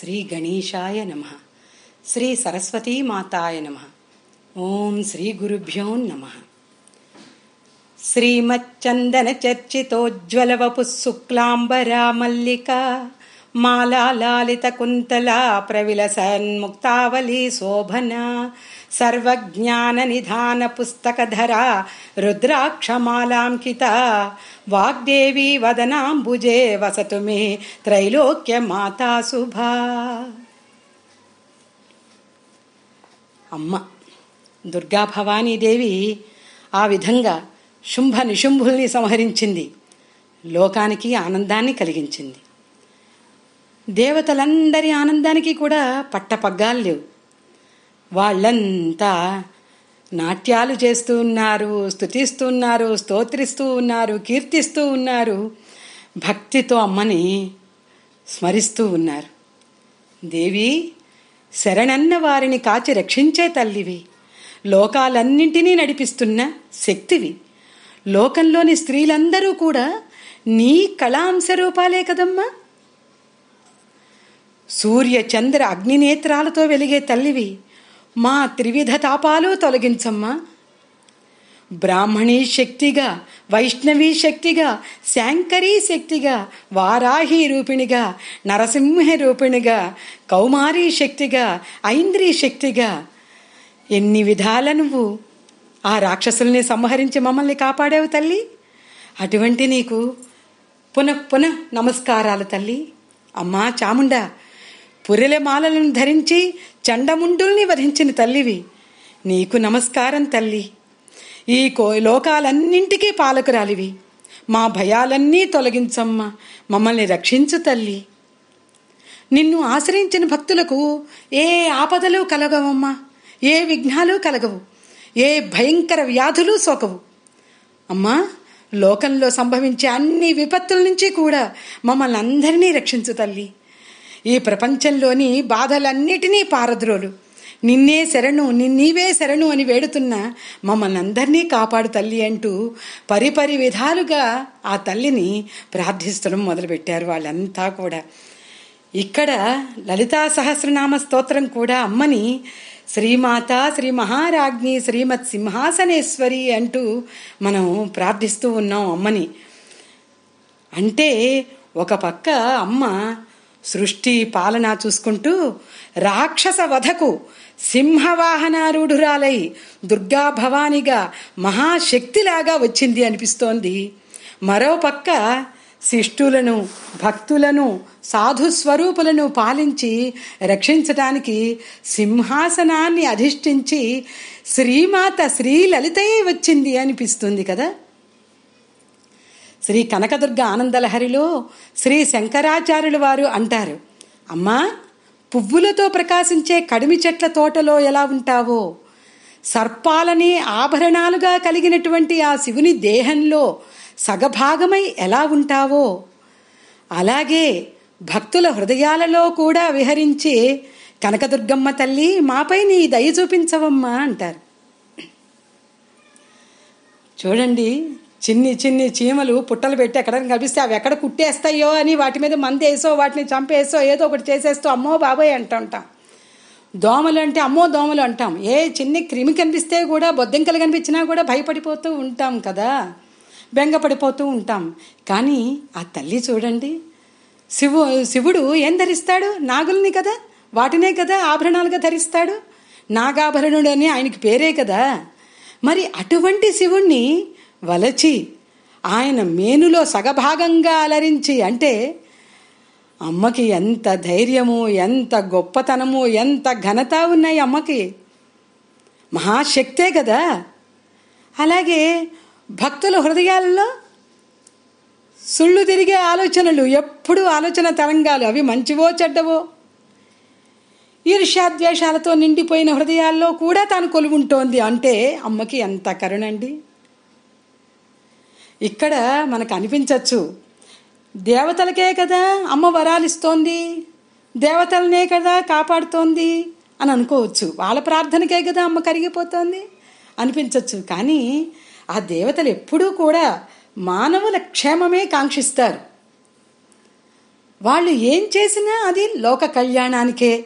श्रीगणेशाय नमः. श्रीसरस्वतीमाताय नमः. ॐ श्रीगुरुभ्यो नमः. श्रीमच्चन्दनचर्चितोज्ज्वलवपुः शुक्लाम्बरा मल्लिका నమ శ్రీమచ్చందన చర్చితోజ్వల వపు ప్రవిలసన్ముక్తావళి శోభన సర్వజ్ఞాన నిధాన పుస్తకధరా రుద్రాక్షమాలాంకిత వాగ్దేవి వదనాంబుజే వసతు మే త్రైలోక్య మాతా శుభా. అమ్మ దుర్గా భవానీదేవి ఆ విధంగా శుంభ నిశుంభుల్ని సంహరించింది. లోకానికి ఆనందాన్ని కలిగించింది. దేవతలందరి ఆనందానికి కూడా పట్టపగ్గాలు లేవు. వాళ్ళంతా నాట్యాలు చేస్తూ ఉన్నారు స్థుతిస్తూ ఉన్నారు స్తోత్రిస్తూ ఉన్నారు కీర్తిస్తూ ఉన్నారు. భక్తితో అమ్మని స్మరిస్తూ ఉన్నారు. దేవి శరణన్న వారిని కాచి రక్షించే తల్లివి. లోకాలన్నింటినీ నడిపిస్తున్న శక్తివి. లోకంలోని స్త్రీలందరూ కూడా నీ కళాంశ రూపాలే కదమ్మా. సూర్య చంద్ర అగ్నినేత్రాలతో వెలిగే తల్లివి. మా త్రివిధ తాపాలు తొలగించమ్మా. బ్రాహ్మణీ శక్తిగా వైష్ణవీ శక్తిగా శాంకరీ శక్తిగా వారాహి రూపిణిగా నరసింహ రూపిణిగా కౌమారీ శక్తిగా ఐంద్రీ శక్తిగా. ఎన్ని విధాల నువ్వు ఆ రాక్షసుల్ని సంహరించి మమ్మల్ని కాపాడావు తల్లి? అటువంటి నీకు పునః పునః నమస్కారాలు తల్లి. అమ్మా చాముండా పురిల మాలలను ధరించి చండముండుల్ని వధించిన తల్లివి. నీకు నమస్కారం తల్లి. ఈ కో లోకాలన్నింటికీ పాలకురాలివి. మా భయాలన్నీ తొలగించమ్మా. మమ్మల్ని రక్షించు తల్లి. నిన్ను ఆశ్రయించిన భక్తులకు ఏ ఆపదలు కలగవమ్మా. ఏ విఘ్నాలు కలగవు. ఏ భయంకర వ్యాధులు సోకవు. అమ్మా లోకంలో సంభవించే అన్ని విపత్తుల నుంచి కూడా మమ్మల్ని అందరినీ రక్షించు తల్లి. ఈ ప్రపంచంలోని బాధలన్నిటినీ పారద్రోలు. నిన్నే శరణు నిన్నీవే శరణు అని వేడుతున్న మమ్మల్ని అందరినీ కాపాడు తల్లి అంటూ పరిపరి విధాలుగా ఆ తల్లిని ప్రార్థిస్తడం మొదలుపెట్టారు వాళ్ళంతా కూడా. ఇక్కడ లలితా సహస్రనామ స్తోత్రం కూడా అమ్మని శ్రీమాత శ్రీ మహారాజ్ఞి శ్రీమత్ సింహాసనేశ్వరి అంటూ మనం ప్రార్థిస్తూ ఉన్నాం అమ్మని. అంటే ఒక పక్క అమ్మ సృష్టి పాలన చూసుకుంటూ రాక్షస వధకు సింహవాహనారూఢురాలై దుర్గా భవానిగా మహాశక్తిలాగా వచ్చింది అనిపిస్తోంది. మరోపక్క శిష్టులను భక్తులను సాధు స్వరూపులను పాలించి రక్షించటానికి సింహాసనాన్ని అధిష్ఠించి శ్రీమాత శ్రీలలితయే వచ్చింది అనిపిస్తుంది కదా. శ్రీ కనకదుర్గ ఆనందలహరిలో శ్రీ శంకరాచార్యుల వారు అంటారు. అమ్మా పువ్వులతో ప్రకాశించే కడిమి చెట్ల తోటలో ఎలా ఉంటావో? సర్పాలని ఆభరణాలుగా కలిగినటువంటి ఆ శివుని దేహంలో సగభాగమై ఎలా ఉంటావో? అలాగే భక్తుల హృదయాలలో కూడా విహరించి కనకదుర్గమ్మ తల్లి మాపై నీ దయ చూపించవమ్మా అంటారు. చూడండి చిన్ని చిన్ని చీమలు పుట్టలు పెట్టి ఎక్కడ కనిపిస్తే అవి ఎక్కడ కుట్టేస్తాయో అని వాటి మీద మందేసో వాటిని చంపేసో ఏదో ఒకటి చేసేస్తూ అమ్మో బాబోయ్ అంటుంటాం. దోమలు అంటే అమ్మో దోమలు అంటాం. ఏ చిన్ని క్రిమి కనిపిస్తే కూడా బొద్దింకలు కనిపించినా కూడా భయపడిపోతూ ఉంటాం కదా. బెంగపడిపోతూ ఉంటాం. కానీ ఆ తల్లి చూడండి. శివు శివుడు ఏం ధరిస్తాడు? నాగుల్ని కదా? వాటినే కదా ఆభరణాలుగా ధరిస్తాడు? నాగాభరణుడు అని ఆయనకి పేరే కదా. మరి అటువంటి శివుణ్ణి వలచి ఆయన మేనులో సగభాగంగా అలరించి అంటే అమ్మకి ఎంత ధైర్యము ఎంత గొప్పతనము ఎంత ఘనత ఉన్నాయి అమ్మకి. మహాశక్తే కదా. అలాగే భక్తుల హృదయాల్లో సుళ్ళు తిరిగే ఆలోచనలు ఎప్పుడు ఆలోచన తరంగాలు అవి మంచివో చెడ్డవో. ఈర్ష్యాద్వేషాలతో నిండిపోయిన హృదయాల్లో కూడా తాను కొలువుంటోంది అంటే అమ్మకి ఎంత కరుణండి. ఇక్కడ మనకు అనిపించవచ్చు దేవతలకే కదా అమ్మ వరాలిస్తోంది దేవతలనే కదా కాపాడుతోంది అని అనుకోవచ్చు. వాళ్ళ ప్రార్థనకే కదా అమ్మ కరిగిపోతోంది అనిపించవచ్చు కానీ ఆ దేవతలు ఎప్పుడూ కూడా మానవుల క్షేమమే కాంక్షిస్తారు. వాళ్ళు ఏం చేసినా అది లోక కళ్యాణానికే.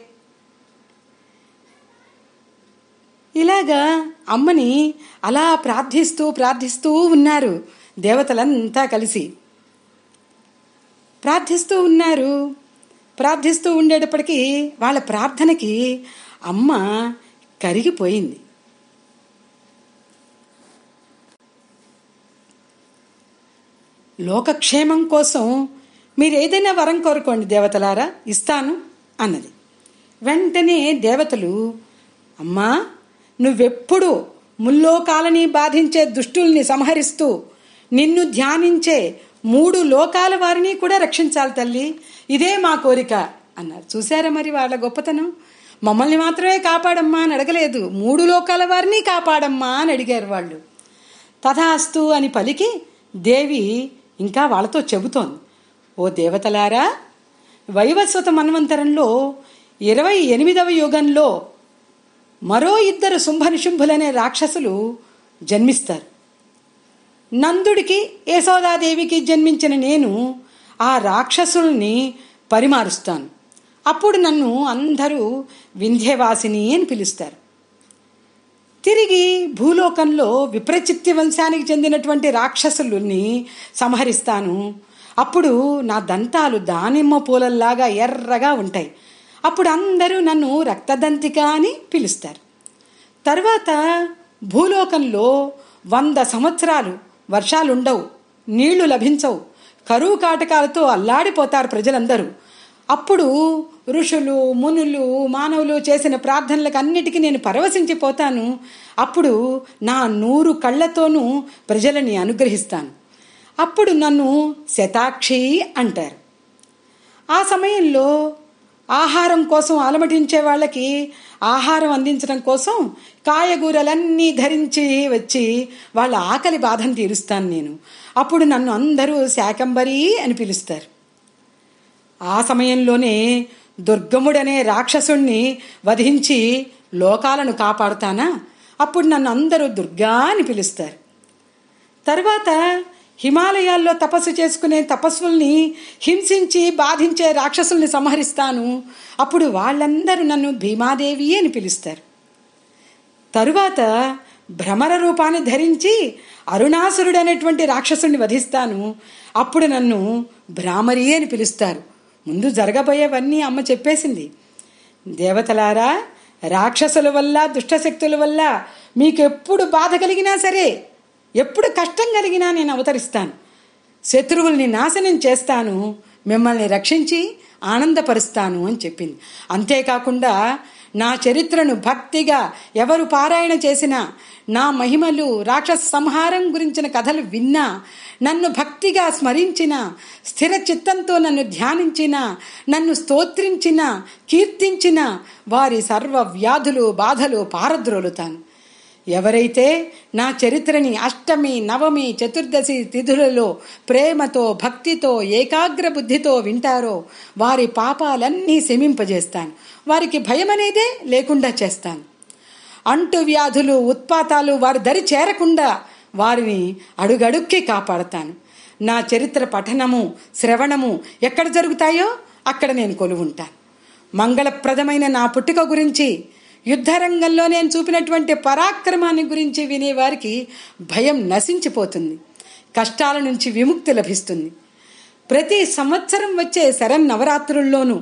ఇలాగా అమ్మని అలా ప్రార్థిస్తూ ప్రార్థిస్తూ ఉన్నారు. దేవతలంతా కలిసి. ప్రార్థిస్తూ ఉన్నారు. ప్రార్థిస్తూ ఉండేటప్పటికీ వాళ్ళ ప్రార్థనకి అమ్మ కరిగిపోయింది. లోకక్షేమం కోసం మీరు ఏదైనా వరం కోరుకోండి దేవతలారా ఇస్తాను అన్నది. వెంటనే దేవతలు అమ్మా నువ్వెప్పుడు ముల్లోకాలని బాధించే దుష్టుల్ని సంహరిస్తూ నిన్ను ధ్యానించే మూడు లోకాల వారిని కూడా రక్షించాలి తల్లి. ఇదే మా కోరిక అన్నారు. చూశారా మరి వాళ్ళ గొప్పతనం? మమ్మల్ని మాత్రమే కాపాడమ్మా అని అడగలేదు. మూడు లోకాల వారిని కాపాడమ్మా అని అడిగారు వాళ్ళు. తథాస్తు అని పలికి దేవి ఇంకా వాళ్ళతో చెబుతోంది. ఓ దేవతలారా వైవస్వత మన్వంతరంలో ఇరవై ఎనిమిదవ యుగంలో మరో ఇద్దరు శుంభనిశుంభులనే రాక్షసులు జన్మిస్తారు. నందుడికి యశోదాదేవికి జన్మించిన నేను ఆ రాక్షసుల్ని పరిమారుస్తాను. అప్పుడు నన్ను అందరూ వింధ్యవాసిని అని పిలుస్తారు. తిరిగి భూలోకంలో విప్రచిత్తి వంశానికి చెందినటువంటి రాక్షసుల్ని సంహరిస్తాను. అప్పుడు నా దంతాలు దానిమ్మ పూలల్లాగా ఎర్రగా ఉంటాయి. అప్పుడు అందరూ నన్ను రక్తదంతిక అని పిలుస్తారు. తర్వాత భూలోకంలో వంద సంవత్సరాలు వర్షాలుండవు నీళ్ళు లభించవు. కరువు కాటకాలతో అల్లాడిపోతారు ప్రజలందరూ. అప్పుడు ఋషులు మునులు మానవులు చేసిన ప్రార్థనలకు అన్నిటికీ నేను పరవశించిపోతాను అప్పుడు నా నూరు కళ్ళతోనూ ప్రజలని అనుగ్రహిస్తాను. అప్పుడు నన్ను శతాక్షి అంటారు. ఆ సమయంలో ఆహారం కోసం అలమటించే వాళ్ళకి ఆహారం అందించడం కోసం కాయగూరలన్నీ ధరించి వచ్చి వాళ్ళ ఆకలి బాధను తీరుస్తాను నేను. అప్పుడు నన్ను అందరూ శాకంబరి అని పిలుస్తారు. ఆ సమయంలోనే దుర్గముడనే రాక్షసుణ్ణి వధించి లోకాలను కాపాడుతానా? అప్పుడు నన్ను అందరూ దుర్గా అని పిలుస్తారు. తర్వాత హిమాలయాల్లో తపస్సు చేసుకునే తపస్సుల్ని హింసించి బాధించే రాక్షసుల్ని సంహరిస్తాను. అప్పుడు వాళ్ళందరూ నన్ను భీమాదేవి అని పిలుస్తారు. తరువాత భ్రమర రూపాన్ని ధరించి అరుణాసురుడు అనేటువంటి రాక్షసుని వధిస్తాను. అప్పుడు నన్ను భ్రామరి అని పిలుస్తారు. ముందు జరగబోయేవన్నీ అమ్మ చెప్పేసింది. దేవతలారా రాక్షసుల వల్ల దుష్టశక్తుల వల్ల మీకు ఎప్పుడు బాధ కలిగినా సరే ఎప్పుడు కష్టం కలిగినా నేను అవతరిస్తాను. శత్రువుల్ని నాశనం చేస్తాను మిమ్మల్ని రక్షించి ఆనందపరుస్తాను అని చెప్పింది. అంతేకాకుండా నా చరిత్రను భక్తిగా ఎవరు పారాయణ చేసినా నా మహిమలు రాక్షస సంహారం గురించిన కథలు విన్నా నన్ను భక్తిగా స్మరించిన స్థిర చిత్తంతో నన్ను ధ్యానించిన నన్ను స్తోత్రించిన కీర్తించిన వారి సర్వ వ్యాధులు బాధలు పారద్రోలుతాను. ఎవరైతే నా చరిత్రని అష్టమి నవమి చతుర్దశి తిథులలో ప్రేమతో భక్తితో ఏకాగ్ర బుద్ధితో వింటారో వారి పాపాలన్నీ శమింపజేస్తాను. వారికి భయం అనేదే లేకుండా చేస్తాను. అంటు వ్యాధులు ఉత్పాతాలు వారి దరి చేరకుండా వారిని అడుగడుక్కి కాపాడతాను. నా చరిత్ర పఠనము శ్రవణము ఎక్కడ జరుగుతాయో అక్కడ నేను కొలువుంటాను. మంగళప్రదమైన నా పుట్టుక గురించి యుద్ధరంగంలో నేను చూపినటువంటి పరాక్రమాన్ని గురించి వినేవారికి భయం నశించిపోతుంది. కష్టాల నుంచి విముక్తి లభిస్తుంది. ప్రతి సంవత్సరం వచ్చే శరణ్ నవరాత్రుల్లోనూ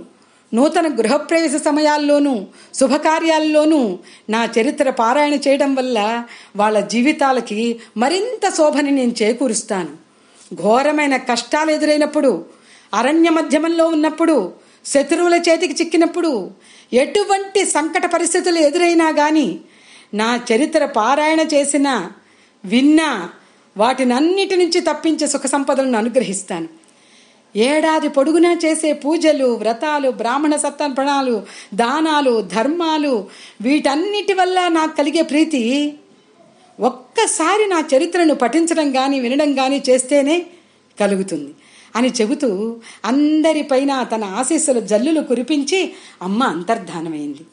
నూతన గృహప్రవేశ సమయాల్లోనూ శుభకార్యాల్లోనూ నా చరిత్ర పారాయణ చేయడం వల్ల వాళ్ళ జీవితాలకి మరింత శోభని నేను చేకూరుస్తాను. ఘోరమైన కష్టాలు ఎదురైనప్పుడు అరణ్య మధ్యమంలో ఉన్నప్పుడు శత్రువుల చేతికి చిక్కినప్పుడు ఎటువంటి సంకట పరిస్థితులు ఎదురైనా గాని నా చరిత్ర పారాయణ చేసిన విన్నా వాటినన్నిటి నుంచి తప్పించే సుఖ సంపదలను అనుగ్రహిస్తాను. ఏడాది పొడుగునా చేసే పూజలు వ్రతాలు బ్రాహ్మణ సత్తర్పణాలు దానాలు ధర్మాలు వీటన్నిటి వల్ల నాకు కలిగే ప్రీతి ఒక్కసారి నా చరిత్రను పఠించడం కానీ వినడం కానీ చేస్తేనే కలుగుతుంది. అని చెబుతూ అందరిపైన తన ఆశీస్సుల జల్లులు కురిపించి అమ్మ అంతర్ధానమైంది.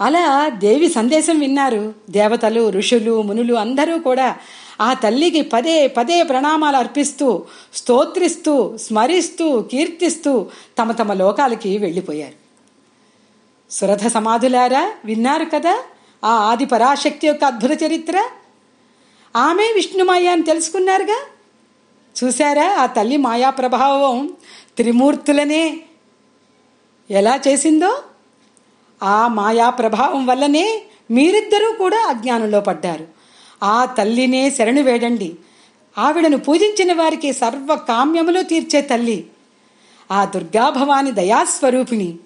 అలా దేవి సందేశం విన్నారు. దేవతలు ఋషులు మునులు అందరూ కూడా ఆ తల్లికి పదే పదే ప్రణామాలు అర్పిస్తూ స్తోత్రిస్తూ స్మరిస్తూ కీర్తిస్తూ తమ తమ లోకాలకి వెళ్ళిపోయారు. సురథ సమాధులారా విన్నారు కదా ఆ ఆది పరాశక్తి యొక్క అద్భుత చరిత్ర? ఆమె విష్ణుమాయ అని తెలుసుకున్నారుగా? చూశారా? ఆ తల్లి మాయా ప్రభావం త్రిమూర్తులనే. ఎలా చేసిందో? ఆ మాయా ప్రభావం వల్లనే మీరిద్దరూ కూడా అజ్ఞానంలో పడ్డారు. ఆ తల్లినే శరణు వేడండి. ఆవిడను పూజించిన వారికి సర్వ కామ్యములు తీర్చే తల్లి. ఆ దుర్గాభవాని దయాస్వరూపిణి.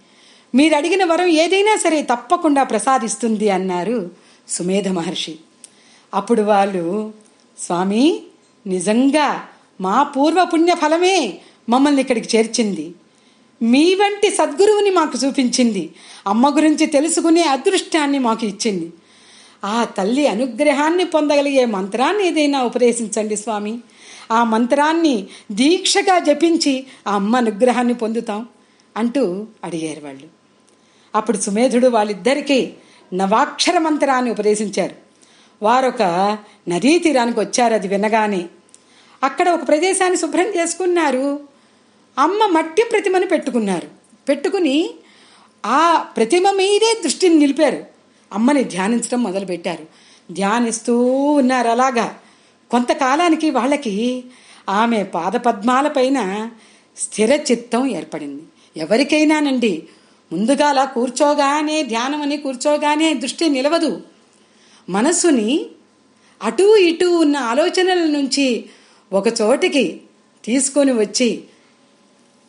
మీరు అడిగిన వరం ఏదైనా సరే తప్పకుండా ప్రసాదిస్తుంది అన్నారు సుమేధ మహర్షి. అప్పుడు వాళ్ళు స్వామి నిజంగా మా పూర్వపుణ్య ఫలమే మమ్మల్ని ఇక్కడికి చేర్చింది. మీ వంటి సద్గురువుని మాకు చూపించింది. అమ్మ గురించి తెలుసుకునే అదృష్టాన్ని మాకు ఇచ్చింది. ఆ తల్లి అనుగ్రహాన్ని పొందగలిగే మంత్రాన్ని ఏదైనా ఉపదేశించండి స్వామి. ఆ మంత్రాన్ని దీక్షగా జపించి ఆ అమ్మ అనుగ్రహాన్ని పొందుతాం అంటూ అడిగారు వాళ్ళు. అప్పుడు సుమేధుడు వాళ్ళిద్దరికీ నవాక్షర మంత్రాన్ని ఉపదేశించారు. వారొక నదీ తీరానికి వచ్చారు అది వినగానే అక్కడ ఒక ప్రదేశాన్ని శుభ్రం చేసుకున్నారు. అమ్మ మట్టి ప్రతిమను పెట్టుకున్నారు. పెట్టుకుని ఆ ప్రతిమ మీదే దృష్టిని నిలిపారు. అమ్మని ధ్యానించడం మొదలుపెట్టారు. ధ్యానిస్తూ ఉన్నారు అలాగా. కొంతకాలానికి వాళ్ళకి ఆమె పాదపద్మాలపైన స్థిర చిత్తం ఏర్పడింది. ఎవరికైనానండి? ముందుగా అలా కూర్చోగానే ధ్యానం అని కూర్చోగానే దృష్టి నిలవదు. మనస్సుని అటూ ఇటూ ఉన్న ఆలోచనల నుంచి ఒక చోటికి తీసుకొని వచ్చి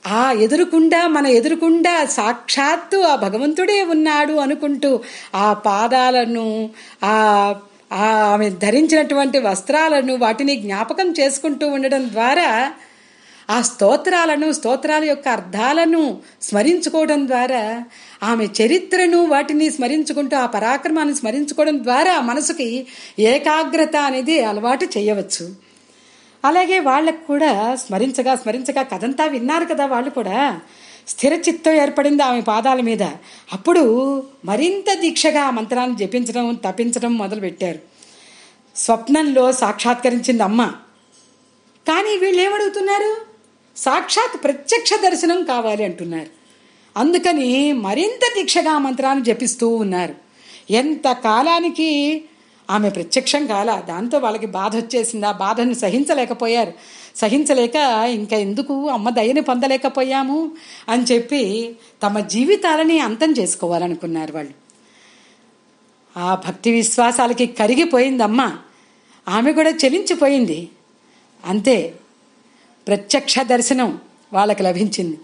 ఆ ఎదురుకుండా మన ఎదురుకుండా సాక్షాత్తు ఆ భగవంతుడే ఉన్నాడు అనుకుంటూ ఆ పాదాలను ఆ ఆ ఆమె ధరించినటువంటి వస్త్రాలను వాటిని జ్ఞాపకం చేసుకుంటూ ఉండడం ద్వారా ఆ స్తోత్రాలను స్తోత్రాల యొక్క అర్థాలను స్మరించుకోవడం ద్వారా ఆమె చరిత్రను వాటిని స్మరించుకుంటూ ఆ పరాక్రమాన్ని స్మరించుకోవడం ద్వారా మనసుకి ఏకాగ్రత అనేది అలవాటు చేయవచ్చు. అలాగే వాళ్ళకు కూడా స్మరించగా స్మరించగా కథంతా విన్నారు కదా వాళ్ళు కూడా. స్థిరచిత్తం ఏర్పడింది ఆమె పాదాల మీద. అప్పుడు మరింత దీక్షగా ఆ మంత్రాన్ని జపించడం తపించడం మొదలుపెట్టారు. స్వప్నంలో సాక్షాత్కరించింది అమ్మ. కానీ వీళ్ళు ఏమడుగుతున్నారు? సాక్షాత్ ప్రత్యక్ష దర్శనం కావాలి అంటున్నారు. అందుకని మరింత దీక్షగా ఆ మంత్రాన్ని జపిస్తూ ఉన్నారు. ఎంత కాలానికి ఆమె ప్రత్యక్షం కాల దాంతో వాళ్ళకి బాధ వచ్చేసింది. ఆ బాధను సహించలేకపోయారు. సహించలేక ఇంకా ఎందుకు అమ్మ దయని పొందలేకపోయాము అని చెప్పి తమ జీవితాలని అంతం చేసుకోవాలనుకున్నారు వాళ్ళు. ఆ భక్తి విశ్వాసాలకి కరిగిపోయింది అమ్మ ఆమె కూడా చెలించిపోయింది. అంతే. ప్రత్యక్ష దర్శనం వాళ్ళకి లభించింది.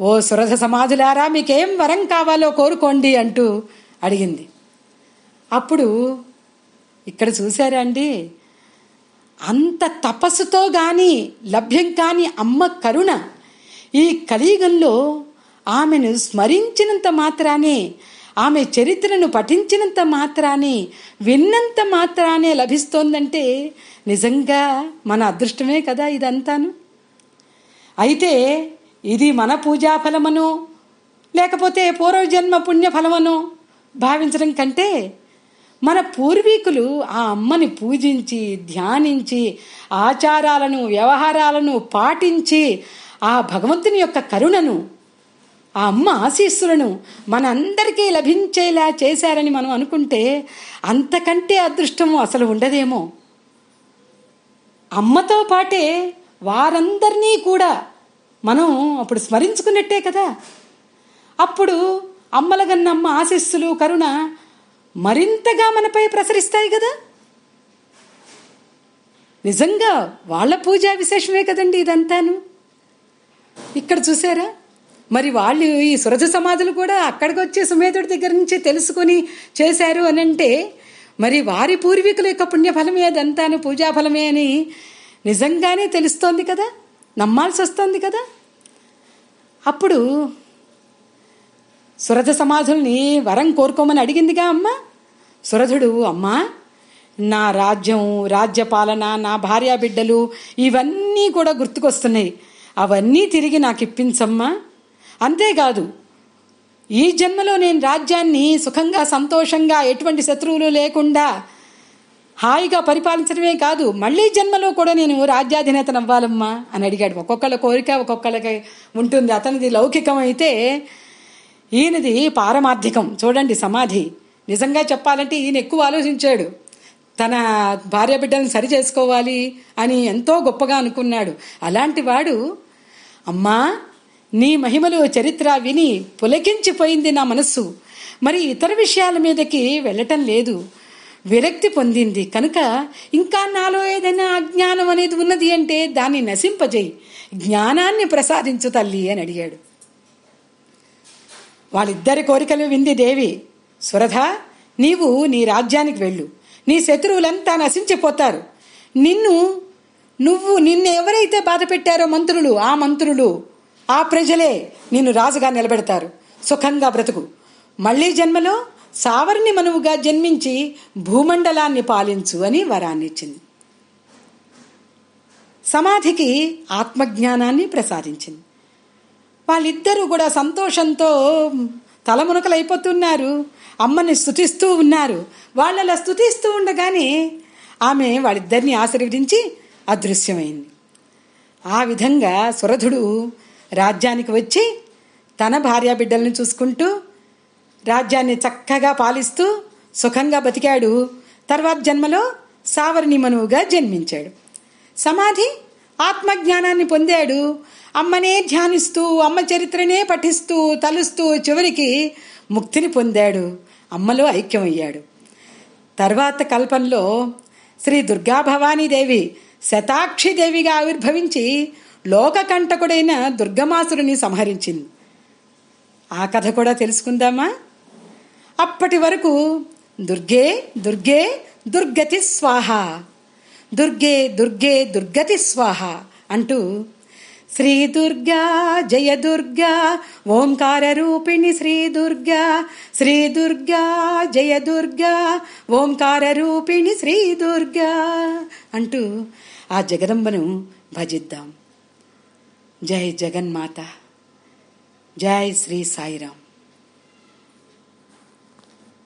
ఓ సురథ సమాధులారా మీకేం వరం కావాలో కోరుకోండి అంటూ అడిగింది. అప్పుడు ఇక్కడ చూశారా అండి అంత తపస్సుతో గాని లభ్యం కాని అమ్మ కరుణ. ఈ కలియుగంలో ఆమెను స్మరించినంత మాత్రానే ఆమె చరిత్రను పఠించినంత మాత్రానే విన్నంత మాత్రానే లభిస్తోందంటే నిజంగా మన అదృష్టమే కదా ఇదంతాను. అయితే ఇది మన పూజాఫలమను లేకపోతే పూర్వజన్మ పుణ్యఫలమను భావించడం కంటే మన పూర్వీకులు ఆ అమ్మని పూజించి ధ్యానించి ఆచారాలను వ్యవహారాలను పాటించి ఆ భగవంతుని యొక్క కరుణను ఆ అమ్మ ఆశీస్సులను మనందరికీ లభించేలా చేశారని మనం అనుకుంటే అంతకంటే అదృష్టము అసలు ఉండదేమో. అమ్మతో పాటే వారందరినీ కూడా మనం అప్పుడు స్మరించుకున్నట్టే కదా. అప్పుడు అమ్మల గన్నమ్మ ఆశీస్సులు కరుణ మరింతగా మనపై ప్రసరిస్తాయి కదా? నిజంగా వాళ్ళ పూజా విశేషమే కదండి ఇదంతాను? ఇక్కడ చూసారా? మరి వాళ్ళు ఈ సురజ సమాధులు కూడా అక్కడికి వచ్చే సుమేధుడి దగ్గర నుంచి తెలుసుకొని చేశారు అని అంటే మరి వారి పూర్వీకుల యొక్క పుణ్యఫలమే అదంతాను పూజాఫలమే అని నిజంగానే తెలుస్తోంది కదా? నమ్మాల్సి వస్తుంది కదా? అప్పుడు సురథ సమాధుల్ని వరం కోరుకోమని అడిగిందిగా అమ్మ? సురథుడు అమ్మా నా రాజ్యం రాజ్యపాలన నా భార్యా బిడ్డలు ఇవన్నీ కూడా గుర్తుకొస్తున్నాయి. అవన్నీ తిరిగి నాకు ఇప్పించమ్మా అంతేకాదు ఈ జన్మలో నేను రాజ్యాన్ని సుఖంగా సంతోషంగా ఎటువంటి శత్రువులు లేకుండా హాయిగా పరిపాలించడమే కాదు మళ్ళీ జన్మలో కూడా నేను రాజ్యాధినేతను అవ్వాలమ్మా అని అడిగాడు. ఒక్కొక్కళ్ళ కోరిక ఒక్కొక్కళ్ళకి ఉంటుంది. అతనిది లౌకికం అయితే ఈయనది పారమార్థికం. చూడండి సమాధి. నిజంగా చెప్పాలంటే ఈయన ఎక్కువ ఆలోచించాడు. తన భార్య బిడ్డలను సరి చేసుకోవాలి అని ఎంతో గొప్పగా అనుకున్నాడు. అలాంటి వాడు అమ్మా నీ మహిమలు చరిత్ర విని పులకించిపోయింది నా మనస్సు. మరి ఇతర విషయాల మీదకి వెళ్ళటం లేదు. విరక్తి పొందింది. కనుక ఇంకా నాలో ఏదైనా అజ్ఞానం అనేది ఉన్నది అంటే దాన్ని నశింపజేయి. జ్ఞానాన్ని ప్రసాదించు తల్లి అని అడిగాడు. వాళ్ళిద్దరి కోరికలు వింది దేవి. సురధ నీవు నీ రాజ్యానికి వెళ్ళు. నీ శత్రువులంతా నశించిపోతారు. నిన్ను నువ్వు నిన్ను ఎవరైతే బాధ పెట్టారో మంత్రులు ఆ మంత్రులు ఆ ప్రజలే నిన్ను రాజుగా నిలబెడతారు. సుఖంగా బ్రతుకు. మళ్ళీ జన్మలో సావర్ణి మనువుగా జన్మించి భూమండలాన్ని పాలించు అని వరాన్ని ఇచ్చింది. సమాధికి ఆత్మజ్ఞానాన్ని ప్రసాదించింది. వాళ్ళిద్దరూ కూడా సంతోషంతో తలమునకలైపోతున్నారు. అమ్మని స్థుతిస్తూ ఉన్నారు. వాళ్ళలా స్థుతిస్తూ ఉండగానే ఆమె వాళ్ళిద్దరిని ఆశీర్వదించి అదృశ్యమైంది. ఆ విధంగా సురధుడు రాజ్యానికి వచ్చి తన భార్యా బిడ్డలను చూసుకుంటూ రాజ్యాన్ని చక్కగా పాలిస్తూ సుఖంగా బతికాడు. తర్వాత జన్మలో సావరణి మనువుగా జన్మించాడు. సమాధి ఆత్మజ్ఞానాన్ని పొందాడు. అమ్మనే ధ్యానిస్తూ అమ్మ చరిత్రనే పఠిస్తూ తలుస్తూ చివరికి ముక్తిని పొందాడు. అమ్మలో ఐక్యమయ్యాడు. తర్వాత కల్పంలో శ్రీ దుర్గా భవానీదేవి శతాక్షిదేవిగా ఆవిర్భవించి లోకకంటకుడైన దుర్గమాసురుని సంహరించింది. ఆ కథ కూడా తెలుసుకుందామా? అప్పటి వరకు దుర్గే దుర్గే దుర్గతి స్వాహ. దుర్గే దుర్గే దుర్గతి స్వాహ అంటూ శ్రీ దుర్గా జయ దుర్గా ఓంకార రూపిణి శ్రీ దుర్గా శ్రీ దుర్గా జయ దుర్గా ఓంకార రూపిణి శ్రీ దుర్గా అంటూ ఆ జగదంబను భజిద్దాం. జై జగన్మాత జై శ్రీ సాయిరాం